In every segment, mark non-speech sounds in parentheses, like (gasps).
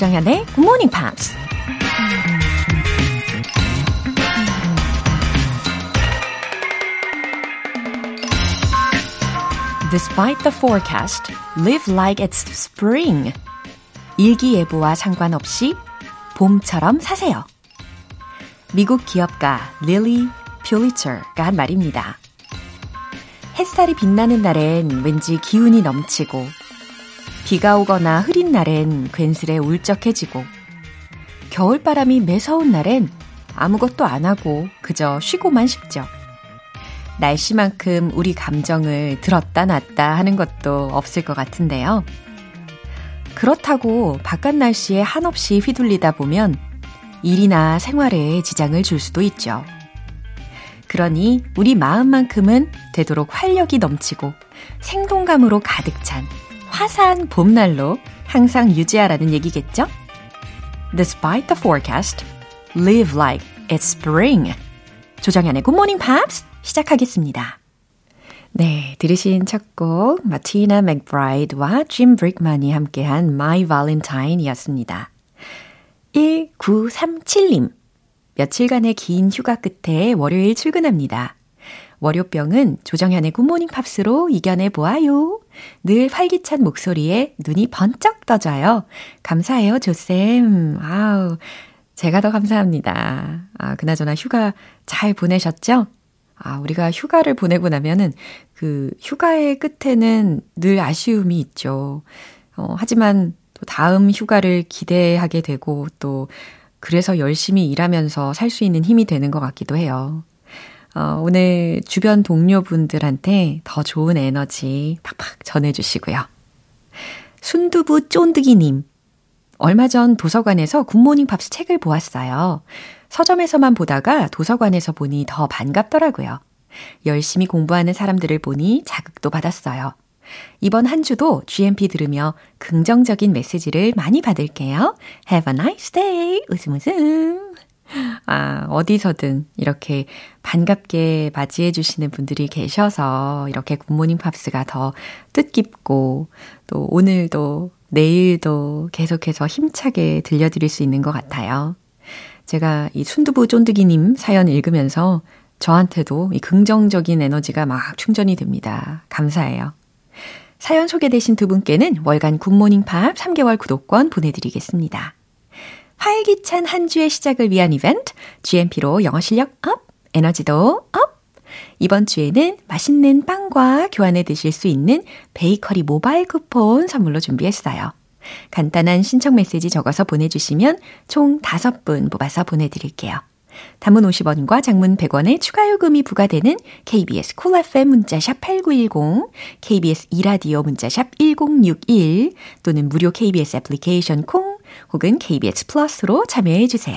조정현의 Good Morning Pops. Despite the forecast, live like it's spring. 일기예보와 상관없이 봄처럼 사세요. 미국 기업가 릴리 퓰리처가 한 말입니다. 햇살이 빛나는 날엔 왠지 기운이 넘치고 비가 오거나 흐린 날엔 괜스레 울적해지고 겨울바람이 매서운 날엔 아무것도 안 하고 그저 쉬고만 싶죠. 날씨만큼 우리 감정을 들었다 놨다 하는 것도 없을 것 같은데요. 그렇다고 바깥 날씨에 한없이 휘둘리다 보면 일이나 생활에 지장을 줄 수도 있죠. 그러니 우리 마음만큼은 되도록 활력이 넘치고 생동감으로 가득 찬 화사한 봄날로 항상 유지하라는 얘기겠죠? Despite the forecast, live like it's spring. 조정현의 Good Morning Pops 시작하겠습니다. 네, 들으신 첫 곡 마티나 맥브라이드와 짐 브릭만이 함께한 My Valentine이었습니다. 1937님 며칠간의 긴 휴가 끝에 월요일 출근합니다. 월요병은 조정현의 굿모닝 팝스로 이겨내 보아요. 늘 활기찬 목소리에 눈이 번쩍 떠져요. 감사해요, 조쌤. 아우, 제가 더 감사합니다. 아, 그나저나 휴가 잘 보내셨죠? 아, 우리가 휴가를 보내고 나면은 그 휴가의 끝에는 늘 아쉬움이 있죠. 어, 하지만 또 다음 휴가를 기대하게 되고 또 그래서 열심히 일하면서 살 수 있는 힘이 되는 것 같기도 해요. 어, 오늘 주변 동료분들한테 더 좋은 에너지 팍팍 전해주시고요. 순두부 쫀득이님. 얼마 전 도서관에서 굿모닝 팝스 책을 보았어요. 서점에서만 보다가 도서관에서 보니 더 반갑더라고요. 열심히 공부하는 사람들을 보니 자극도 받았어요. 이번 한 주도 GMP 들으며 긍정적인 메시지를 많이 받을게요. Have a nice day. 웃음 웃음. 아, 어디서든 이렇게 반갑게 맞이해 주시는 분들이 계셔서 이렇게 굿모닝 팝스가 더 뜻깊고 또 오늘도 내일도 계속해서 힘차게 들려드릴 수 있는 것 같아요. 제가 이 순두부 쫀득이님 사연 읽으면서 저한테도 이 긍정적인 에너지가 막 충전이 됩니다. 감사해요. 사연 소개되신 두 분께는 월간 굿모닝 팝스 3개월 구독권 보내드리겠습니다. 활기찬 한 주의 시작을 위한 이벤트, GMP로 영어 실력 up, 에너지도 up! 이번 주에는 맛있는 빵과 교환해 드실 수 있는 베이커리 모바일 쿠폰 선물로 준비했어요. 간단한 신청 메시지 적어서 보내주시면 총 5분 뽑아서 보내드릴게요. 단문 50원과 장문 100원의 추가 요금이 부과되는 KBS Cool FM 문자샵 8910, KBS 이라디오 문자샵 1061 또는 무료 KBS 애플리케이션 콩 혹은 KBS 플러스로 참여해 주세요.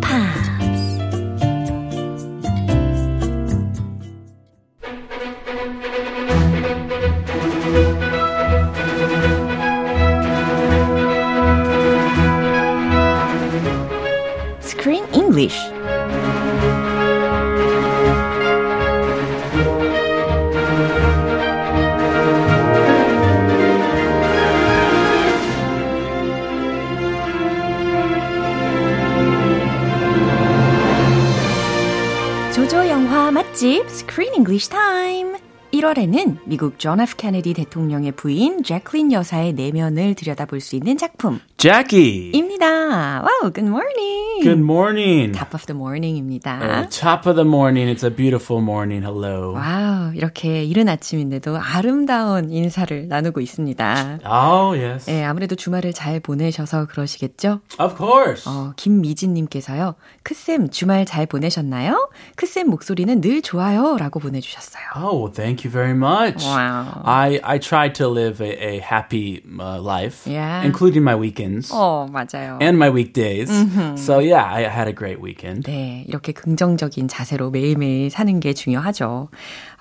1월에는 미국 존 F 케네디 대통령의 부인 재클린 여사의 내면을 들여다볼 수 있는 작품 Jackie! Wow, good morning. Good morning. Top of the morning입니다. Uh, top of the morning. It's a beautiful morning. Hello. Wow, 이렇게 이른 아침인데도 아름다운 인사를 나누고 있습니다. Oh, yes. 네, 아무래도 주말을 잘 보내셔서 그러시겠죠? Of course. 어, 김미진 님께서요. 크쌤, 주말 잘 보내셨나요? 크쌤 목소리는 늘 좋아요. 라고 보내 주셨어요. Oh, thank you very much. Wow. I, I try to live a, a happy uh, life, Yeah. including my weekends. 어, 맞아요. and my weekdays. So yeah, I had a great weekend. 네, 이렇게 긍정적인 자세로 매일매일 사는 게 중요하죠.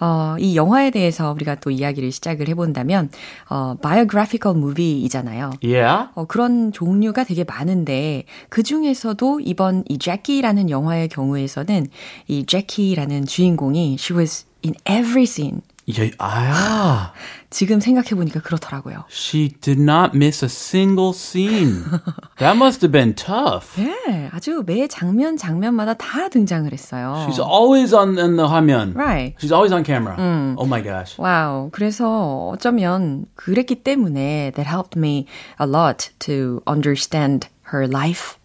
어, 이 영화에 대해서 우리가 또 이야기를 시작을 해본다면, 어, biographical movie이잖아요. Yeah. 어, 그런 종류가 되게 많은데, 그 중에서도 이번 이 제키라는 영화의 경우에서는 이 제키라는 주인공이 she was in every scene. Yeah, ah, 지금 생각해 보니까 그렇더라고요. she did not miss a single scene. That must have been tough. 네, 아주 매 장면 장면마다 다 등장을 했어요. She's always on in the 화면. Right. She's always on camera. Oh my gosh. 와우. 그래서 어쩌면 그랬기 때문에 that helped me a lot to understand her life.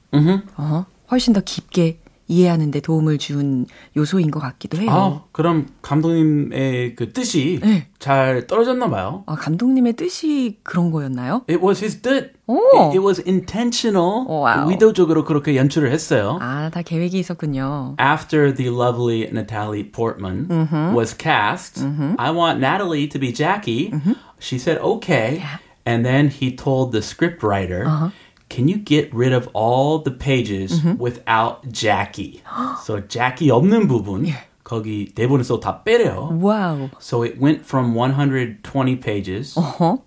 어, 훨씬 더 깊게 이해하는 데 도움을 준 요소인 것 같기도 해요. 아, 그럼 감독님의 그 뜻이 네. 잘 떨어졌나 봐요. 아, 감독님의 뜻이 그런 거였나요? It was his 뜻. Oh. It, it was intentional. Wow. 의도적으로 그렇게 연출을 했어요. 아, 다 계획이 있었군요. After the lovely Natalie Portman was cast, I want Natalie to be Jackie. She said okay. And then he told the scriptwriter, Can you get rid of all the pages without Jackie? (gasps) so Jackie 없는 부분 거기 대본에서 다 빼래요. 와우. So it went from 120 pages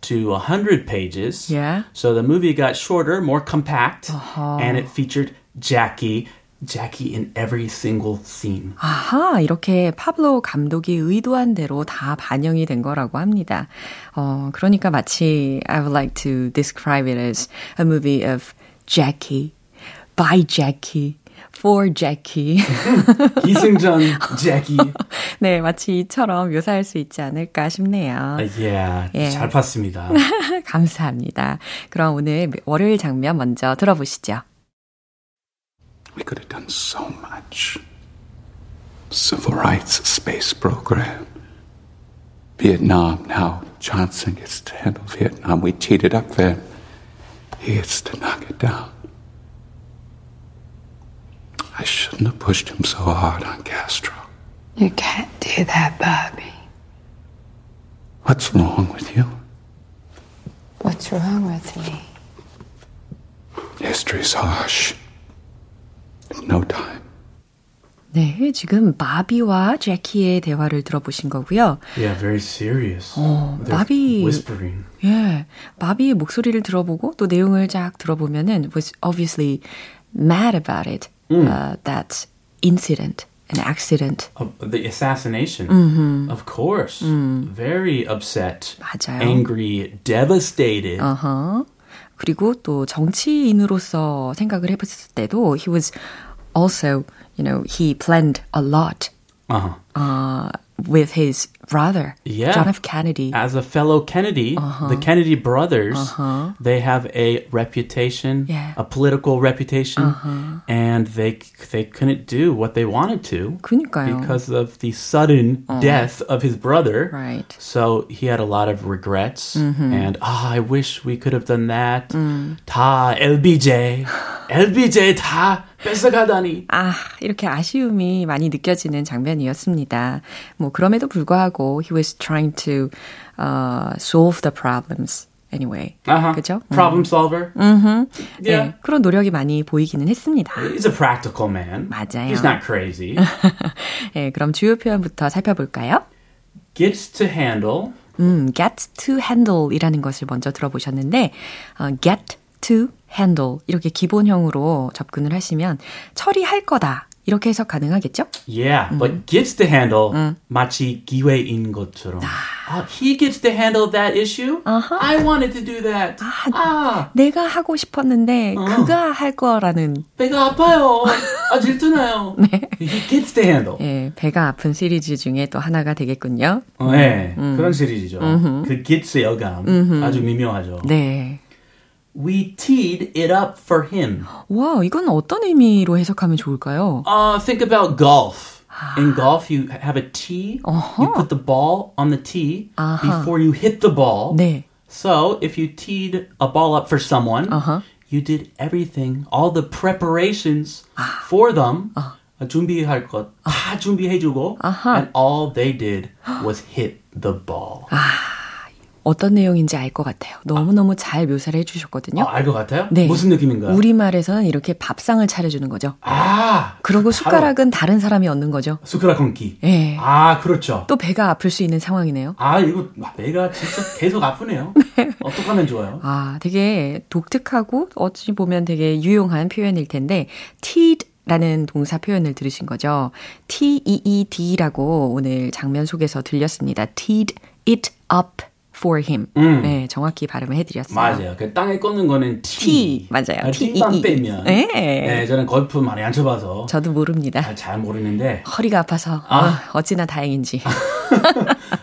to 100 pages. Yeah. So the movie got shorter, more compact, and it featured Jackie, Jackie in every single scene. 아하, 이렇게 파블로 감독이 의도한 대로 다 반영이 된 거라고 합니다. 어, 그러니까 마치 I would like to describe it as a movie of Jackie, by Jackie, for Jackie. 기승전 Jackie. 네, 마치 이처럼 묘사할 수 있지 않을까 싶네요. yeah, 예. 잘 봤습니다. 감사합니다. 그럼 오늘 월요일 장면 먼저 들어보시죠. We could have done so much. Civil rights, space program. Vietnam, now Johnson gets to handle Vietnam. We teed it up him. He gets to knock it down. I shouldn't have pushed him so hard on Castro. You can't do that, Bobby. What's wrong with you? What's wrong with me? History's harsh. No time. 네, 지금 마비와 제키의 대화를 들어보신 거고요. Yeah, very serious. 어, 마비 whispering. 예, 마비의 목소리를 들어보고 또 내용을 쫙 들어보면은 was obviously mad about it. Uh, that incident, an accident. Of the assassination. Of course. Very upset. 맞아요. Angry, devastated. 어허. 그리고 또 정치인으로서 생각을 해봤을 때도 he was also, you know, he planned a lot Uh-huh. uh, with his brother, Yeah. John F. Kennedy. As a fellow Kennedy, the Kennedy brothers, they have a reputation, Yeah. a political reputation, and they they couldn't do what they wanted to 그니까요. because of the sudden death of his brother. Right. So he had a lot of regrets and ah, I wish we could have done that. 다 LBJ, (sighs) LBJ 다 뺏어가다니. 아, 이렇게 아쉬움이 많이 느껴지는 장면이었습니다. 뭐, 그럼에도 불구하고, he was trying to uh, solve the problems anyway. Uh-huh. 그죠? Problem solver. 네, Yeah. 그런 노력이 많이 보이기는 했습니다. He's a practical man. 맞아요. He's not crazy. 네, 그럼 주요 표현부터 살펴볼까요? Gets to handle. 음, get to handle 이라는 것을 먼저 들어보셨는데, 어, get to handle. 이렇게 기본형으로 접근을 하시면, 처리할 거다. 이렇게 해석 가능하겠죠? Yeah, but gets to handle 마치 기회인 것처럼. Ah, he gets to handle that issue. I wanted to do that. 아, 내가 하고 싶었는데, 그가 할 거라는, 배가 아파요. 아, 질투나요. (laughs) He gets to handle. 예, 배가 아픈 시리즈 중에 또 하나가 되겠군요. 어, 네, 그런 시리즈죠. 그 gets의 어감 아주 미묘하죠. 네. We teed it up for him. 와, 이건 어떤 의미로 해석하면 좋을까요? Uh, think about golf. In golf, you have a tee. You put the ball on the tee before you hit the ball. 네. So, if you teed a ball up for someone, you did everything, all the preparations for them. 준비할 것 다 준비해주고, and all they did was hit the ball. 어떤 내용인지 알 것 같아요. 너무너무 잘 묘사를 해주셨거든요. 아, 알것 같아요? 네. 무슨 느낌인가요? 우리말에서는 이렇게 밥상을 차려주는 거죠. 아, 그리고 숟가락은 다른 사람이 얻는 거죠. 숟가락 얹기. 예. 아, 그렇죠. 또 배가 아플 수 있는 상황이네요. 아, 이거 배가 진짜 계속 아프네요. (laughs) 어떡하면 좋아요? 아, 되게 독특하고 어찌 보면 되게 유용한 표현일 텐데, teed 라는 동사 표현을 들으신 거죠. T-E-E-D라고 오늘 장면 속에서 들렸습니다. teed it up for him. 음. 네, 정확히 발음을 해드렸어요. 맞아요. 그 땅에 꽂는 거는 T. T, 맞아요. 아, T, T만 E. 빼면. 네. 네, 저는 골프 많이 안 쳐봐서 저도 모릅니다. 잘, 잘 모르는데. 허리가 아파서 아. 아, 어찌나 다행인지. (laughs)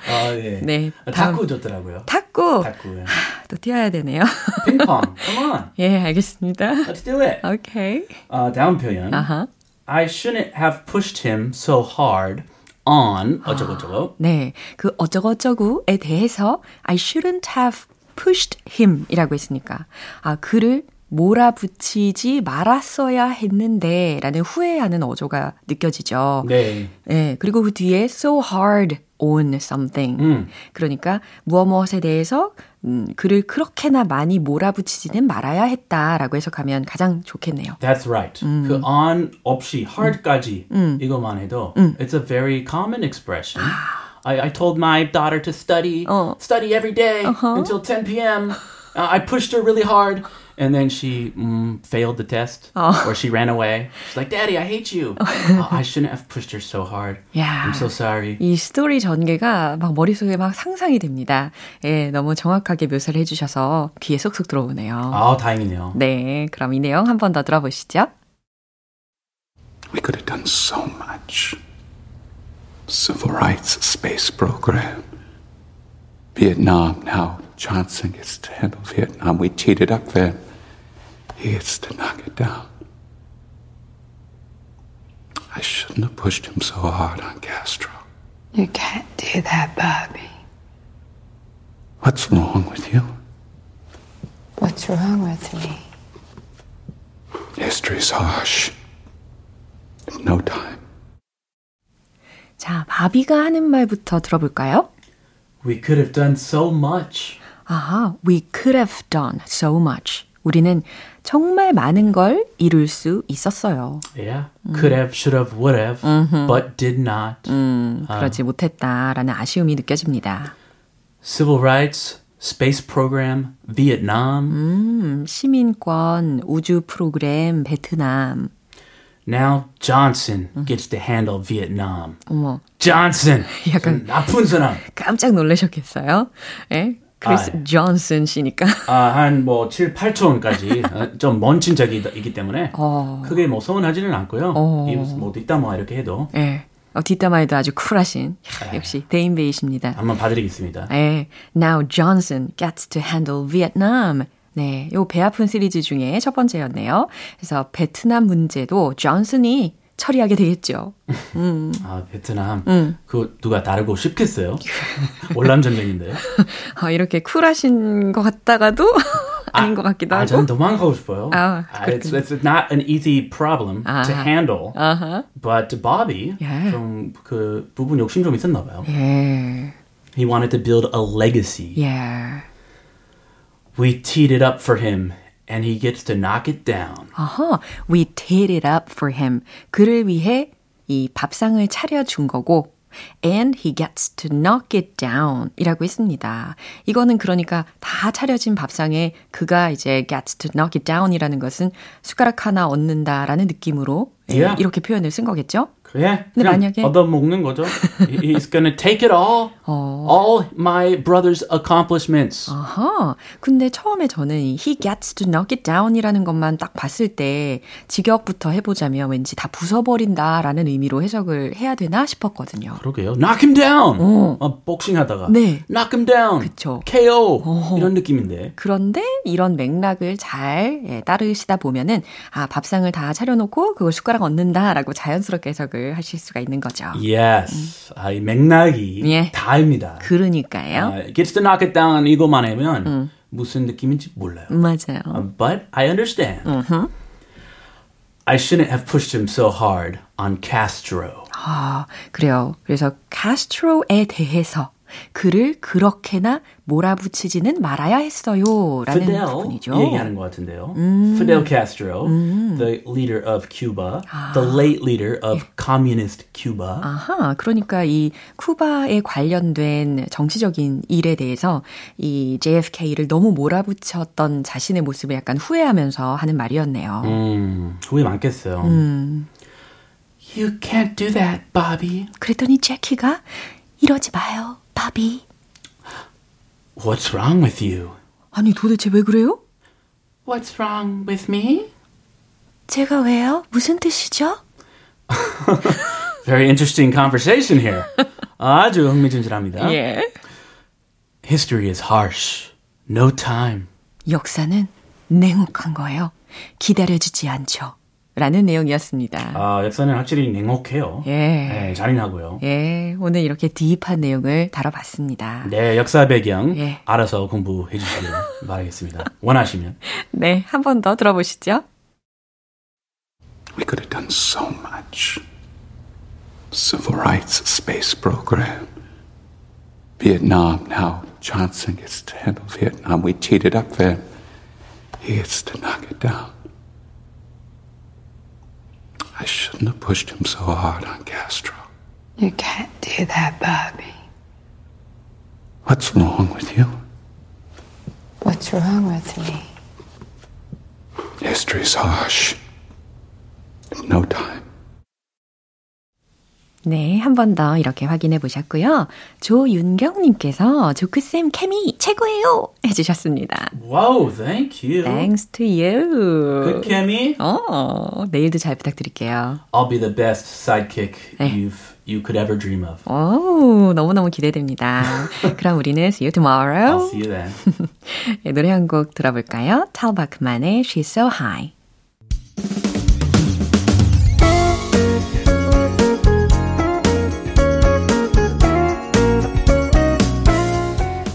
아, 예. 네, 아. 탁구 좋더라고요. 탁구 탁구. 예. 또 뛰어야 되네요. 핑퐁. (laughs) Come on. 예, 알겠습니다. Let's do it. 오케이. 어, 다음 표현. 아하. I shouldn't have pushed him so hard on 어쩌고저쩌고. 네, 그 어쩌고저쩌고에 대해서 I shouldn't have pushed him 이라고 했으니까 아 그를 몰아붙이지 말았어야 했는데 라는 후회하는 어조가 느껴지죠. 네. 네, 그리고 그 뒤에 so hard on something. 음. 그러니까 무엇 무엇에 대해서 음, 그를 그렇게나 많이 몰아붙이지는 말아야 했다라고 해석하면 가장 좋겠네요. That's right. 그 on 없이 hard까지 이것만 해도 it's a very common expression. I, I told my daughter to study, 어. study every day until 10 p.m. Uh, I pushed her really hard. And then she mm, failed the test, or she ran away. She's like, "Daddy, I hate you. Uh, (laughs) I shouldn't have pushed her so hard. 야. I'm so sorry." 이 스토리 전개가 막 머릿속에 막 상상이 됩니다. 예, 너무 정확하게 묘사를 해주셔서 귀에 쏙쏙 들어오네요. 아, 다행이네요. 네, 그럼 이 내용 한 번 더 들어보시죠. We could have done so much. Civil rights, space program. Vietnam, now Johnson gets to handle Vietnam. We teed it up for him. He gets to knock it down. I shouldn't have pushed him so hard on Castro. You can't do that, Bobby. What's wrong with you? What's wrong with me? History's harsh. No time. 자, 바비가 하는 말부터 들어볼까요? We could have done so much. 아하, we could have done so much. 우리는 정말 많은 걸 이룰 수 있었어요. Yeah. Could have, should have, would have, but did not. 그러지 못했다라는 아쉬움이 느껴집니다. Civil rights, space program, Vietnam. 음, 시민권, 우주 프로그램, 베트남. Now Johnson gets to handle Vietnam. 어머, Johnson. 약간- 좀 나쁜 사람. 깜짝 놀라셨겠어요? 예? 크리스 아, 예. 존슨 씨니까. (laughs) 아, 한 뭐 7, 8초원까지 좀 먼 친척이기 때문에 어. 크게 뭐 서운하지는 않고요. 어. 이뭐 뒷담화 이렇게 해도 예. 어, 뒷담화에도 아주 쿨하신 네. 야, 역시 대인배이십니다. 한번 봐드리겠습니다. 예. Now Johnson gets to handle Vietnam. 네, 요 배 아픈 시리즈 중에 첫 번째였네요. 그래서 베트남 문제도 존슨이 처리하게 되겠죠. (laughs) 아 베트남 그 누가 다르고 싶겠어요? 월남 전쟁인데. (laughs) 아, 이렇게 쿨하신 것 같다가도 (laughs) 아닌 것 같기도 아 하고. 저는 도망가고 싶어요. 아, it's, it's not an easy problem to 아하. handle. 아하. But Bobby 예. 좀그 부분 욕심 좀 있었나 봐요. 예. He wanted to build a legacy. 예. We teed it up for him and he gets to knock it down. 아하, we teed it up for him. 그를 위해 이 밥상을 차려준 거고, and he gets to knock it down 이라고 했습니다. 이거는 그러니까 다 차려진 밥상에 그가 이제 gets to knock it down 이라는 것은 숟가락 하나 얻는다라는 느낌으로 예, Yeah. 이렇게 표현을 쓴 거겠죠? 예, 근데 만약에- 얻어먹는 거죠. (laughs) He- He's gonna take it all, all my brother's accomplishments. 아하. 근데 처음에 저는 이 he gets to knock it down이라는 것만 딱 봤을 때 직역부터 해보자면 왠지 다 부숴버린다라는 의미로 해석을 해야 되나 싶었거든요. 그러게요. Knock him down. 어, 복싱하다가 네. knock him down. 그쵸. KO 이런 느낌인데. 그런데 이런 맥락을 잘 예, 따르시다 보면은 아 밥상을 다 차려놓고 그걸 숟가락 얻는다라고 자연스럽게 해석을 하실 수가 있는 거죠. Yes, 아, 이 맥락이 예. 다입니다. 그러니까요. 아, gets to knock it down 이거만 하면 무슨 느낌인지 몰라요. 맞아요. Uh, but I understand. I shouldn't have pushed him so hard on Castro. 아, 그래요. 그래서 카스트로에 대해서 그를 그렇게나 몰아붙이지는 말아야 했어요. 라는 Fidel 부분이죠. 얘기하는 것 같은데요. Fidel Castro, the leader of Cuba, the late leader of communist Cuba. 아하, 그러니까 이 쿠바에 관련된 정치적인 일에 대해서 이 JFK를 너무 몰아붙였던 자신의 모습을 약간 후회하면서 하는 말이었네요. 음, 후회 많겠어요. You can't do that, Bobby. 그랬더니 제키가 이러지 마요, 바비. What's wrong with you? 아니 도대체 왜 그래요? What's wrong with me? 제가 왜요? 무슨 뜻이죠? Very interesting conversation here. 아주 흥미진진합니다. 예. History is harsh. No time. 역사는 냉혹한 거예요. 기다려주지 않죠. 라는 내용이었습니다. 아, 역사는 확실히 냉혹해요. 예. 네, 잔인하고요. 예, 오늘 이렇게 딥한 내용을 다뤄봤습니다. 네, 역사 배경 예. 알아서 공부해 주시길 바라겠습니다. 원하시면. 네, 한 번 더 들어보시죠. We could have done so much. Civil rights space program. Vietnam, now Johnson gets to handle Vietnam. We cheated up then. He gets to knock it down. I shouldn't have pushed him so hard on Castro. You can't do that, Bobby. What's wrong with you? What's wrong with me? History's harsh. No time. 네, 한 번 더 이렇게 확인해 보셨고요. 조윤경님께서 조크쌤 케미 최고예요! 해주셨습니다. Wow, thank you. Thanks to you. Good, Kemi. 어, 내일도 잘 부탁드릴게요. I'll be the best sidekick 네. you've you could ever dream of. 오, 너무너무 기대됩니다. 그럼 우리는 see you tomorrow. I'll see you then. 네, 노래 한 곡 들어볼까요? Tal Bachman의 She's So High.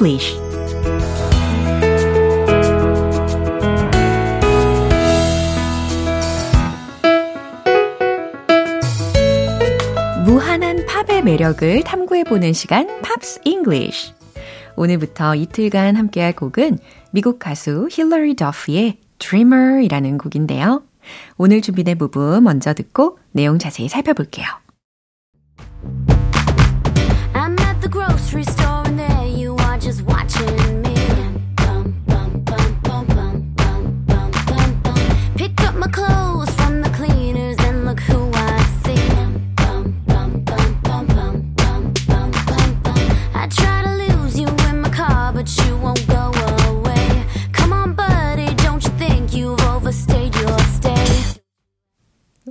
English. 무한한 팝의 매력을 탐구해보는 시간, Pops English. 오늘부터 이틀간 함께할 곡은 미국 가수 힐러리 더프의 Dreamer이라는 곡인데요. 오늘 준비된 부분 먼저 듣고 내용 자세히 살펴볼게요.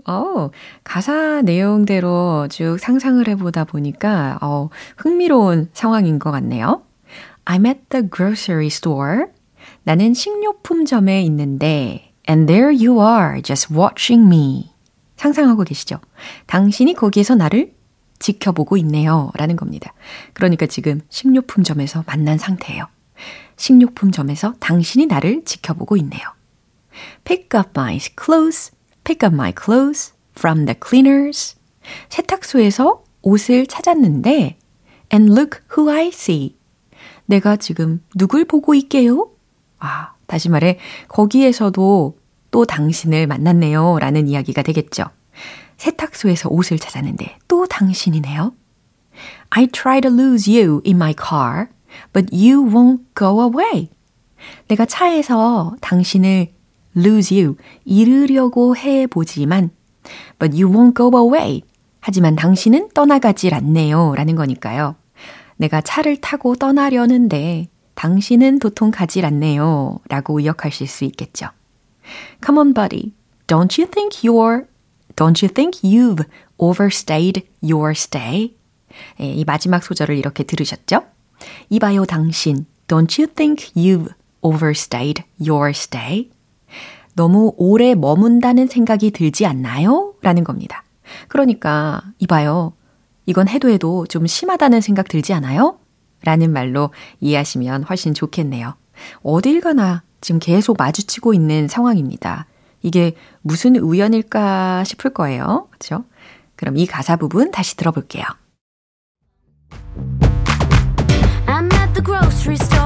어, 가사 내용대로 쭉 상상을 해보다 보니까, 어, 흥미로운 상황인 것 같네요. I'm at the grocery store. 나는 식료품점에 있는데, and there you are, just watching me. 상상하고 계시죠? 당신이 거기에서 나를 지켜보고 있네요. 라는 겁니다. 그러니까 지금 식료품점에서 만난 상태예요. 식료품점에서 당신이 나를 지켜보고 있네요. Pick up my clothes, pick up my clothes from the cleaners. 세탁소에서 옷을 찾았는데, and look who I see. 내가 지금 누굴 보고 있게요? 아, 다시 말해, 거기에서도 또 당신을 만났네요. 라는 이야기가 되겠죠. 세탁소에서 옷을 찾았는데 또 당신이네요. I try to lose you in my car, but you won't go away. 내가 차에서 당신을 lose you, 잃으려고 해보지만, but you won't go away. 하지만 당신은 떠나가질 않네요. 라는 거니까요. 내가 차를 타고 떠나려는데, 당신은 도통 가질 않네요. 라고 의역하실 수 있겠죠. Come on, buddy. Don't you think you're, don't you think you've overstayed your stay? 예, 이 마지막 소절을 이렇게 들으셨죠? 이봐요, 당신. Don't you think you've overstayed your stay? 너무 오래 머문다는 생각이 들지 않나요? 라는 겁니다. 그러니까, 이봐요. 이건 해도 해도 좀 심하다는 생각 들지 않아요? 라는 말로 이해하시면 훨씬 좋겠네요. 어딜 가나 지금 계속 마주치고 있는 상황입니다. 이게 무슨 우연일까 싶을 거예요. 그렇죠? 그럼 이 가사 부분 다시 들어볼게요. I'm at the grocery store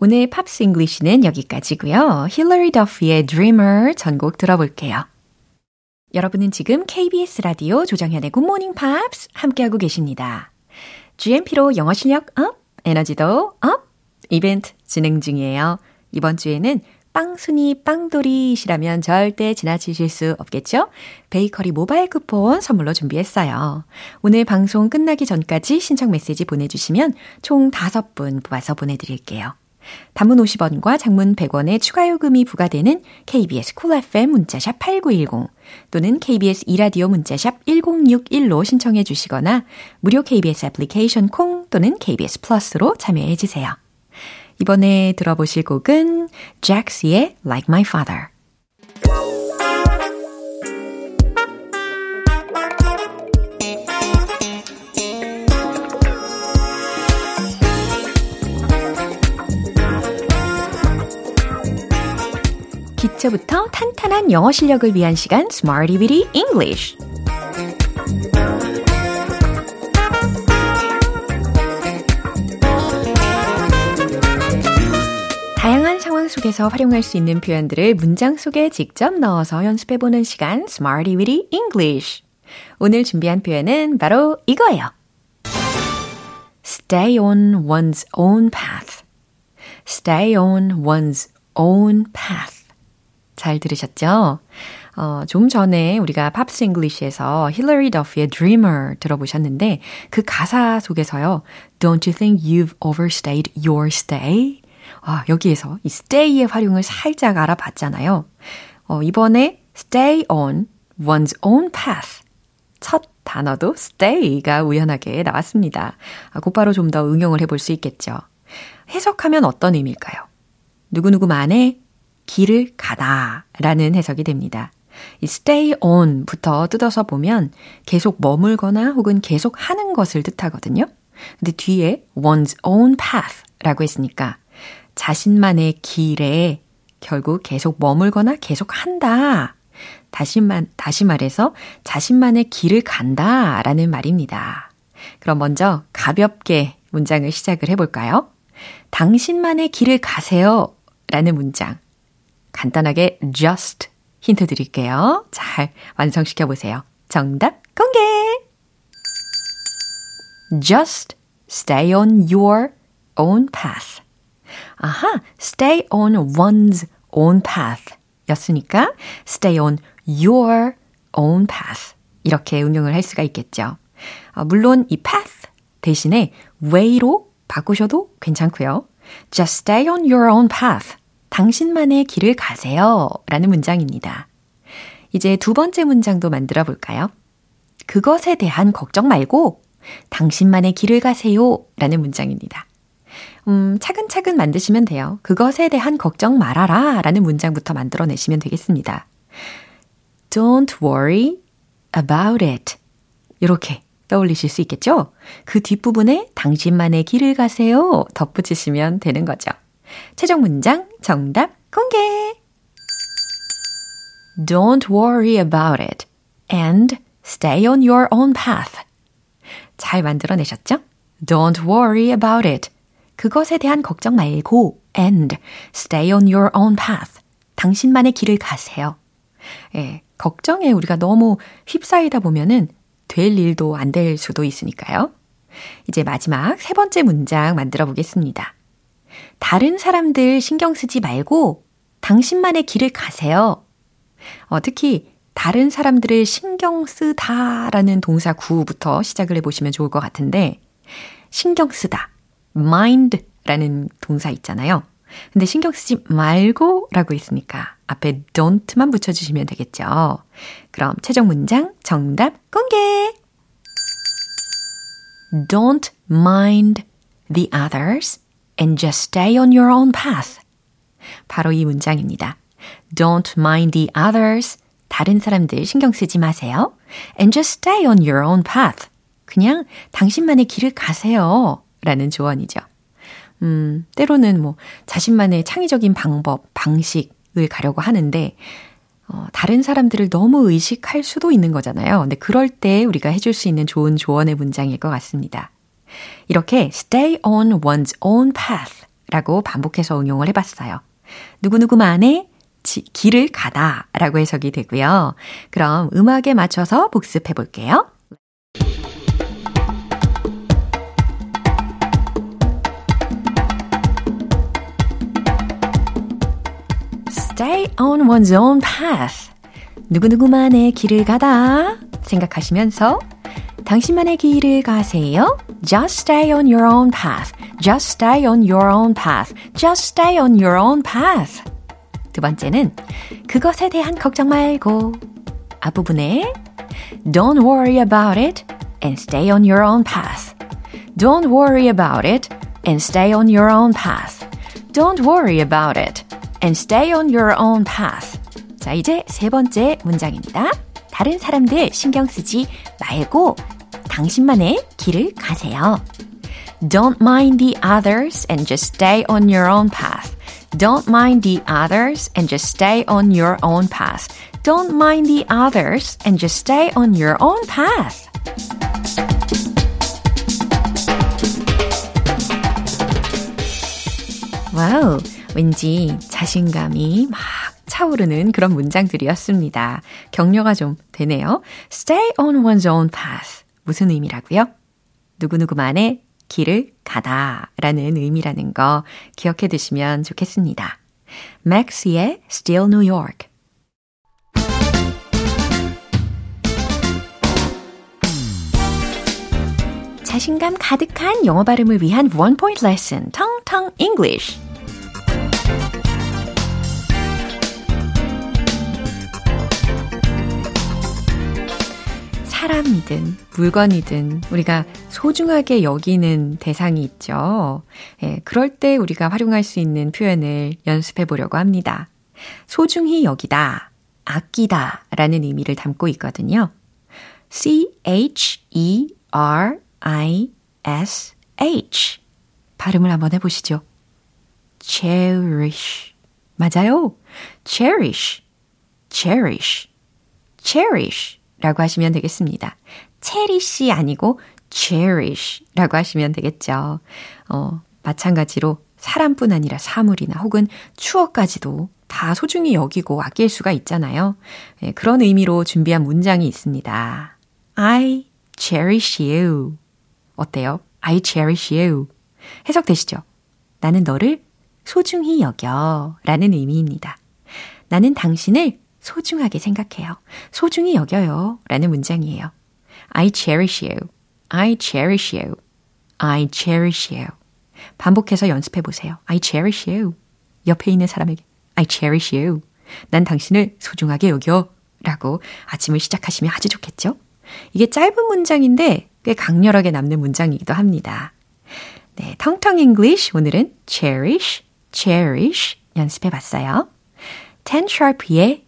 오늘 Pops English는 여기까지고요. 힐러리 더프의 Dreamer 전곡 들어볼게요. 여러분은 지금 KBS 라디오 조정현의 굿모닝 팝스 함께하고 계십니다. GMP로 영어 실력 up, 에너지도 up, 이벤트 진행 중이에요. 이번 주에는 빵순이 빵돌이시라면 절대 지나치실 수 없겠죠? 베이커리 모바일 쿠폰 선물로 준비했어요. 오늘 방송 끝나기 전까지 신청 메시지 보내주시면 총 5분 뽑아서 보내드릴게요. 단문 50원과 장문 100원의 추가 요금이 부과되는 KBS Cool FM 문자샵 8910 또는 KBS 이라디오 문자샵 1061로 신청해 주시거나 무료 KBS 애플리케이션 콩 또는 KBS 플러스로 참여해 주세요. 이번에 들어보실 곡은 잭스의 Like My Father. 기초부터 탄탄한 영어 실력을 위한 시간 Smarty Bitty English. 다양한 상황 속에서 활용할 수 있는 표현들을 문장 속에 직접 넣어서 연습해보는 시간 Smarty Bitty English. 오늘 준비한 표현은 바로 이거예요. Stay on one's own path. Stay on one's own path. 잘 들으셨죠? 어, 좀 전에 우리가 Pops English에서 힐러리 더프의 Dreamer 들어보셨는데 그 가사 속에서요. Don't you think you've overstayed your stay? 아, 여기에서 이 stay의 활용을 살짝 알아봤잖아요. 어, 이번에 stay on one's own path. 첫 단어도 stay가 우연하게 나왔습니다. 아, 곧바로 좀 더 응용을 해볼 수 있겠죠. 해석하면 어떤 의미일까요? 누구누구만의 길을 가다 라는 해석이 됩니다. 이 stay on 부터 뜯어서 보면 계속 머물거나 혹은 계속 하는 것을 뜻하거든요. 근데 뒤에 one's own path 라고 했으니까 자신만의 길에 결국 계속 머물거나 계속 한다. 다시만, 다시 말해서 자신만의 길을 간다 라는 말입니다. 그럼 먼저 가볍게 문장을 시작을 해볼까요? 당신만의 길을 가세요 라는 문장. 간단하게 just 힌트 드릴게요. 잘 완성시켜 보세요. 정답 공개! Just stay on your own path. 아하, stay on one's own path 였으니까 stay on your own path. 이렇게 응용을 할 수가 있겠죠. 아, 물론 이 path 대신에 way로 바꾸셔도 괜찮고요. Just stay on your own path. 당신만의 길을 가세요. 라는 문장입니다. 이제 두 번째 문장도 만들어 볼까요? 그것에 대한 걱정 말고 당신만의 길을 가세요. 라는 문장입니다. 음, 차근차근 만드시면 돼요. 그것에 대한 걱정 말아라. 라는 문장부터 만들어 내시면 되겠습니다. Don't worry about it. 이렇게 떠올리실 수 있겠죠? 그 뒷부분에 당신만의 길을 가세요. 덧붙이시면 되는 거죠. 최종 문장 정답 공개! Don't worry about it and stay on your own path. 잘 만들어내셨죠? Don't worry about it. 그것에 대한 걱정 말고 and stay on your own path. 당신만의 길을 가세요. 예, 걱정에 우리가 너무 휩싸이다 보면은 될 일도 안 될 수도 있으니까요. 이제 마지막 세 번째 문장 만들어 보겠습니다. 다른 사람들 신경 쓰지 말고 당신만의 길을 가세요. 어, 특히 다른 사람들을 신경 쓰다라는 동사 구부터 시작을 해보시면 좋을 것 같은데, 신경 쓰다, mind라는 동사 있잖아요. 근데 신경 쓰지 말고 라고 있으니까 앞에 don't만 붙여주시면 되겠죠. 그럼 최종 문장 정답 공개! Don't mind the others and just stay on your own path. 바로 이 문장입니다. Don't mind the others. 다른 사람들 신경 쓰지 마세요. And just stay on your own path. 그냥 당신만의 길을 가세요. 라는 조언이죠. 음, 때로는 뭐 자신만의 창의적인 방법, 방식을 가려고 하는데 어, 다른 사람들을 너무 의식할 수도 있는 거잖아요. 근데 그럴 때 우리가 해줄 수 있는 좋은 조언의 문장일 것 같습니다. 이렇게 stay on one's own path 라고 반복해서 응용을 해봤어요. 누구누구만의 지, 길을 가다 라고 해석이 되고요. 그럼 음악에 맞춰서 복습해 볼게요. stay on one's own path. 누구누구만의 길을 가다 생각하시면서 당신만의 길을 가세요. Just stay on your own path. Just stay on your own path. Just stay on your own path. 두 번째는 그것에 대한 걱정 말고 앞부분에 Don't worry about it and stay on your own path. Don't worry about it and stay on your own path. Don't worry about it and stay on your own path. 자, 이제 세 번째 문장입니다. 다른 사람들 신경 쓰지 말고 당신만의 길을 가세요. Don't mind the others and just stay on your own path. Don't mind the others and just stay on your own path. Don't mind the others and just stay on your own path. 와우. 왠지 자신감이 막 차오르는 그런 문장들이었습니다. 격려가 좀 되네요. Stay on one's own path. 무슨 의미라고요? 누구누구만의 길을 가다 라는 의미라는 거 기억해 두시면 좋겠습니다. 맥스의 Still New York 자신감 가득한 영어 발음을 위한 원 포인트 레슨 텅텅 English 사람이든 물건이든 우리가 소중하게 여기는 대상이 있죠. 예, 그럴 때 우리가 활용할 수 있는 표현을 연습해 보려고 합니다. 소중히 여기다, 아끼다 라는 의미를 담고 있거든요. C-H-E-R-I-S-H. 발음을 한번 해보시죠. cherish. 맞아요. cherish, cherish, cherish. 라고 하시면 되겠습니다. cherish 아니고 cherish 라고 하시면 되겠죠. 어, 마찬가지로 사람뿐 아니라 사물이나 혹은 추억까지도 다 소중히 여기고 아낄 수가 있잖아요. 네, 그런 의미로 준비한 문장이 있습니다. I cherish you. 어때요? I cherish you. 해석되시죠? 나는 너를 소중히 여겨 라는 의미입니다. 나는 당신을 소중하게 생각해요. 소중히 여겨요. 라는 문장이에요. I cherish you. I cherish you. I cherish you. 반복해서 연습해 보세요. I cherish you. 옆에 있는 사람에게 I cherish you. 난 당신을 소중하게 여겨. 라고 아침을 시작하시면 아주 좋겠죠? 이게 짧은 문장인데 꽤 강렬하게 남는 문장이기도 합니다. 네, 텅텅 English 오늘은 cherish, cherish 연습해 봤어요. Ten Sharp의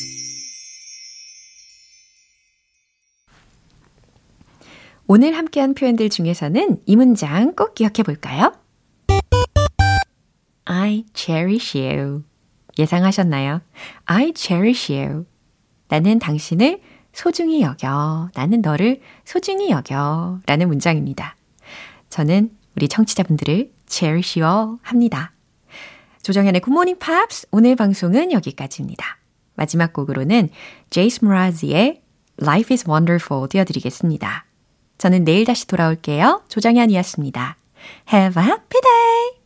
오늘 함께한 표현들 중에서는 이 문장 꼭 기억해 볼까요? I cherish you. 예상하셨나요? I cherish you. 나는 당신을 소중히 여겨. 나는 너를 소중히 여겨. 라는 문장입니다. 저는 우리 청취자분들을 cherish요 합니다. 조정현의 굿모닝 팝스 오늘 방송은 여기까지입니다. 마지막 곡으로는 제이슨 므라즈의 Life is Wonderful 띄워드리겠습니다. 저는 내일 다시 돌아올게요. 조정현이었습니다. Have a happy day!